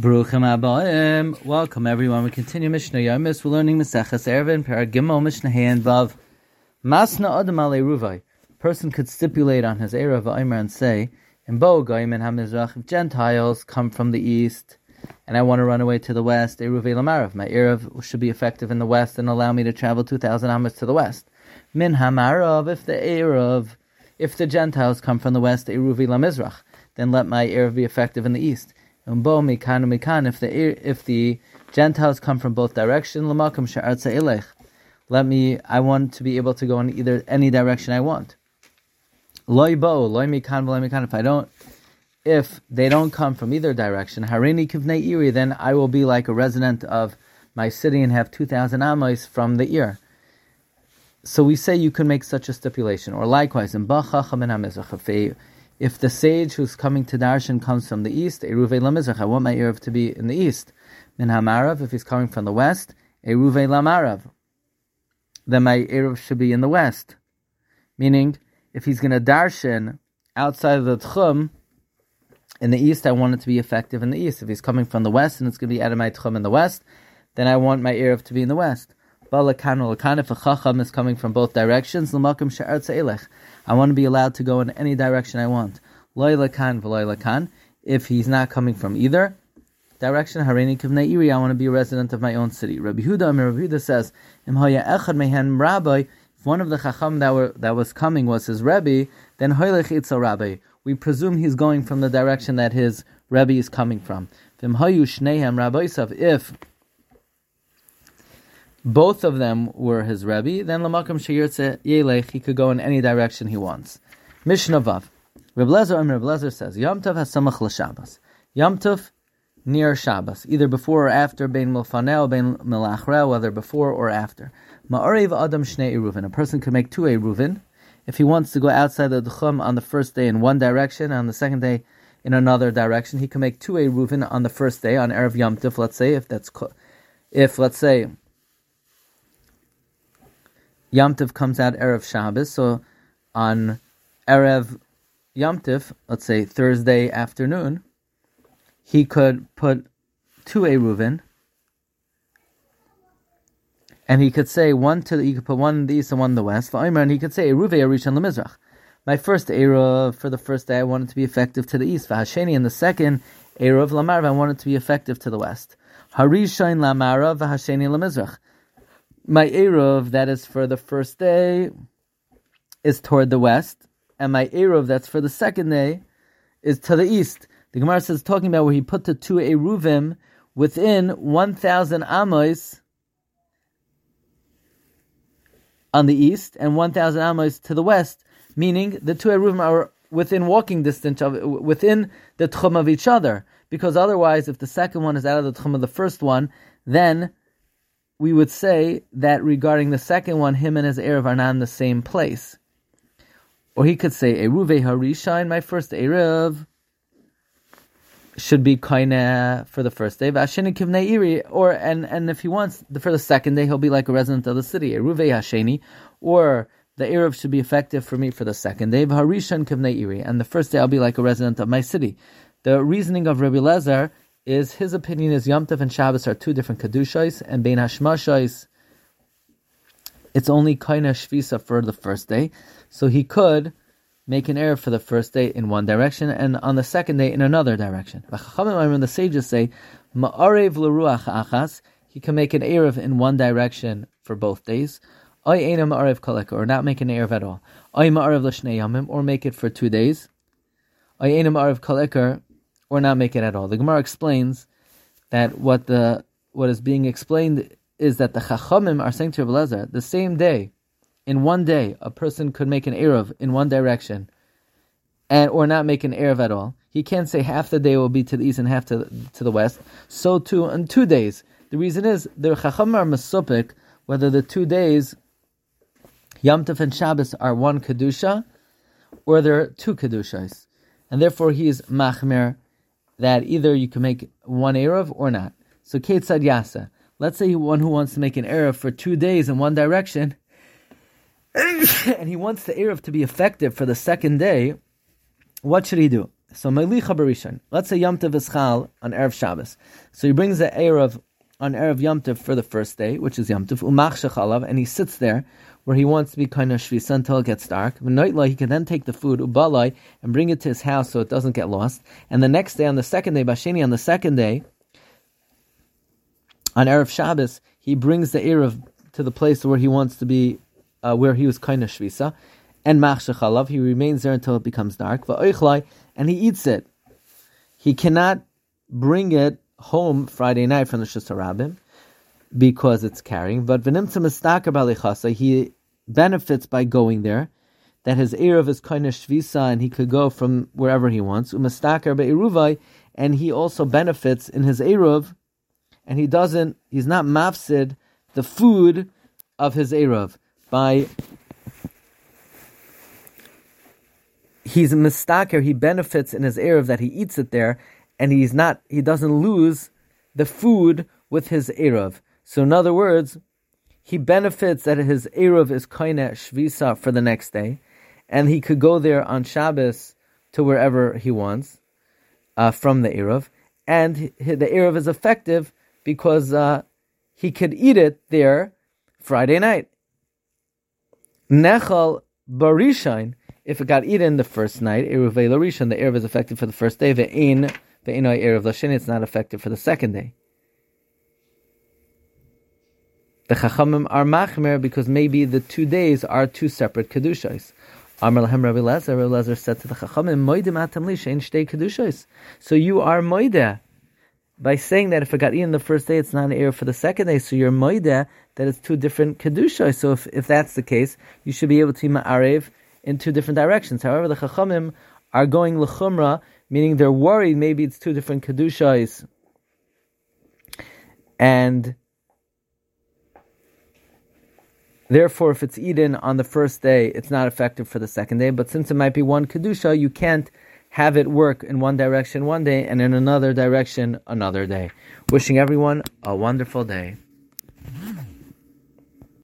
Baruchim Abaim. Welcome everyone. We continue Mishnah Yomis. We're learning Maseches Erevin, Paragimel, Mishnah Hand Vav. Masna Adam Ale Ruvai. Person could stipulate on his Erev Aimer and say, in Bo Goyim and Hamizrach, if Gentiles come from the east and I want to run away to the west, Eruvei Lamarav. My Erev should be effective in the west and allow me to travel 2,000 Amos to the west. Min Hamarav, if the Erev, if the Gentiles come from the west, Eruvei Lamizrach, then let my Erev be effective in the east. Mikan. If the if the Gentiles come from both elech. Let me. I want to be able to go in either any direction I want. Loy bo loy mikan mikan. If I don't, if they don't come from either direction, harini kivnei iri, then I will be like a resident of my city and have two thousand amos from the ear. So we say you can make such a stipulation, or likewise in bachacham and if the sage who's coming to darshan comes from the east, Eruve Lamizrach, I want my Erev to be in the east. Min Hamarav, if he's coming from the west, Eruve Lamarav, then my Erev should be in the west. Meaning, if he's going to darshan outside of the Tchum, in the east, I want it to be effective in the east. If he's coming from the west and it's going to be out of my Tchum in the west, then I want my Erev to be in the west. Balakan Lakan, if a Chacham is coming from both directions, Lamakim Sha'artz Elech. I want to be allowed to go in any direction I want. Loy Lakan V'loy Lakan. If he's not coming from either direction, Harini Kivnei Iri, I want to be a resident of my own city. Rabbi Huda, Rabbi Huda says, Im Echad Mehen Rabbi, if one of the Chacham that, were, that was coming was his Rebbe, then Hoylech Itza Rabbi. We presume he's going from the direction that his Rebbe is coming from. If both of them were his Rebbe, then Lamakam Shayirtze Yelech, he could go in any direction he wants. Mishnah Vav. Reb Lezer, Reb Lezer says, Yom has samach l'Shabbos. Yom near Shabbos, either before or after, bein milfanel, bein milachrel, whether before or after. Ma'arev Adam Shnei Eruvin. A person can make two Eruvin. If he wants to go outside the Tchum on the first day in one direction, and on the second day in another direction, he can make two Eruvin on the first day, on Erev Yom let's say, if that's, if, let's say, Yom Tov comes out Erev Shabbos, so on Erev Yom Tov, let's say Thursday afternoon, he could put two Eruvin, and he could say one to the, he could put one in the east and one in the west, and he could say Eruve Arishan Lemizrach. My first Eruv for the first day, I want it to be effective to the east. V'hasheni, and the second Eruv Lamarav, I want it to be effective to the west. Harishain Lamarav, v'hasheni Lemizrach my Eruv that is for the first day is toward the west, and my Eruv that's for the second day is to the east. The Gemara says, talking about where he put the two Eruvim within 1,000 Amos on the east and 1,000 Amos to the west, meaning the two Eruvim are within walking distance of within the tchum of each other. Because otherwise, if the second one is out of the tchum of the first one, then we would say that regarding the second one, him and his Erev are not in the same place. Or he could say, Eruve Harisha in my first Erev should be kaina for the first day. Vasheni kivnei iri, or and and if he wants for the second day, he'll be like a resident of the city. Eruve hasheni, or the erev should be effective for me for the second day. Harishan kivnei iri, and the first day I'll be like a resident of my city. The reasoning of Rabbi Lezer is his opinion is Yom Tov and Shabbos are two different kedushais, and Bein Hashmashais, it's only kaina shvisa for the first day, so he could make an error for the first day in one direction, and on the second day in another direction. The sages say ma'arev l'ruach achas, he can make an erev in one direction for both days. Or not make an erev at all. Or make it for two days. Koleka, or not make it at all. The Gemara explains that what the what is being explained is that the Chachamim are saying to Rabbi Lezer, the same day, in one day, a person could make an Erev in one direction, and or not make an Erev at all. He can't say half the day will be to the east and half to, to the west. So too in two days. The reason is the Chachamim are Masupik, whether the two days, Yom Tov and Shabbos, are one Kedusha, or there are two Kedushas. And therefore he is Machmer that either you can make one Erev or not. So Kate said Yasa. Let's say one who wants to make an Erev for two days in one direction, and he wants the Erev to be effective for the second day, what should he do? So Melicha Barishan. Let's say Yom Tov on Erev Shabbos. So he brings the Erev on Erev Yom Tov for the first day, which is Yom Tov, Umach and he sits there where he wants to be kind of shvisa until it gets dark. He can then take the food, ubalai, and bring it to his house so it doesn't get lost. And the next day, on the second day, Basheni, on the second day, on Erev Shabbos, he brings the Erev to the place where he wants to be, uh, where he was kind of shvisa and machshechalav. He remains there until it becomes dark. And he eats it. He cannot bring it home Friday night from the Shusarabim because it's carrying. But venim to masta'ker bali'chasa he benefits by going there. That his erev is kind of and he could go from wherever he wants. and he also benefits in his erev, and he doesn't. He's not mafsid the food of his erev by he's a mistaker, he benefits in his Erev that he eats it there, and he's not, he doesn't lose the food with his Erev. So in other words, he benefits that his Erev is kaina shvisa for the next day, and he could go there on Shabbos to wherever he wants uh, from the Erev, and the Erev is effective because uh, he could eat it there Friday night. Nechal barishain if it got eaten the first night, Eruv the Erev is effective for the first day, Ve'in, Lashin, it's not effective for the second day. The Chachamim are machmer because maybe the two days are two separate Kedushas. Amar Lahem Rabbi Lezer, Rabbi Lezer said to the Chachamim, Moide Matam Li, Shein Shtei Kedushas. So you are Moide. By saying that if it got eaten the first day, it's not an error for the second day, so you're Moide that it's two different Kedushas. So if, if that's the case, you should be able to Ma'arev in two different directions. However, the Chachamim are going lechumra, meaning they're worried maybe it's two different kedushas, and therefore, if it's eaten on the first day, it's not effective for the second day. But since it might be one kedusha, you can't have it work in one direction one day and in another direction another day. Wishing everyone a wonderful day.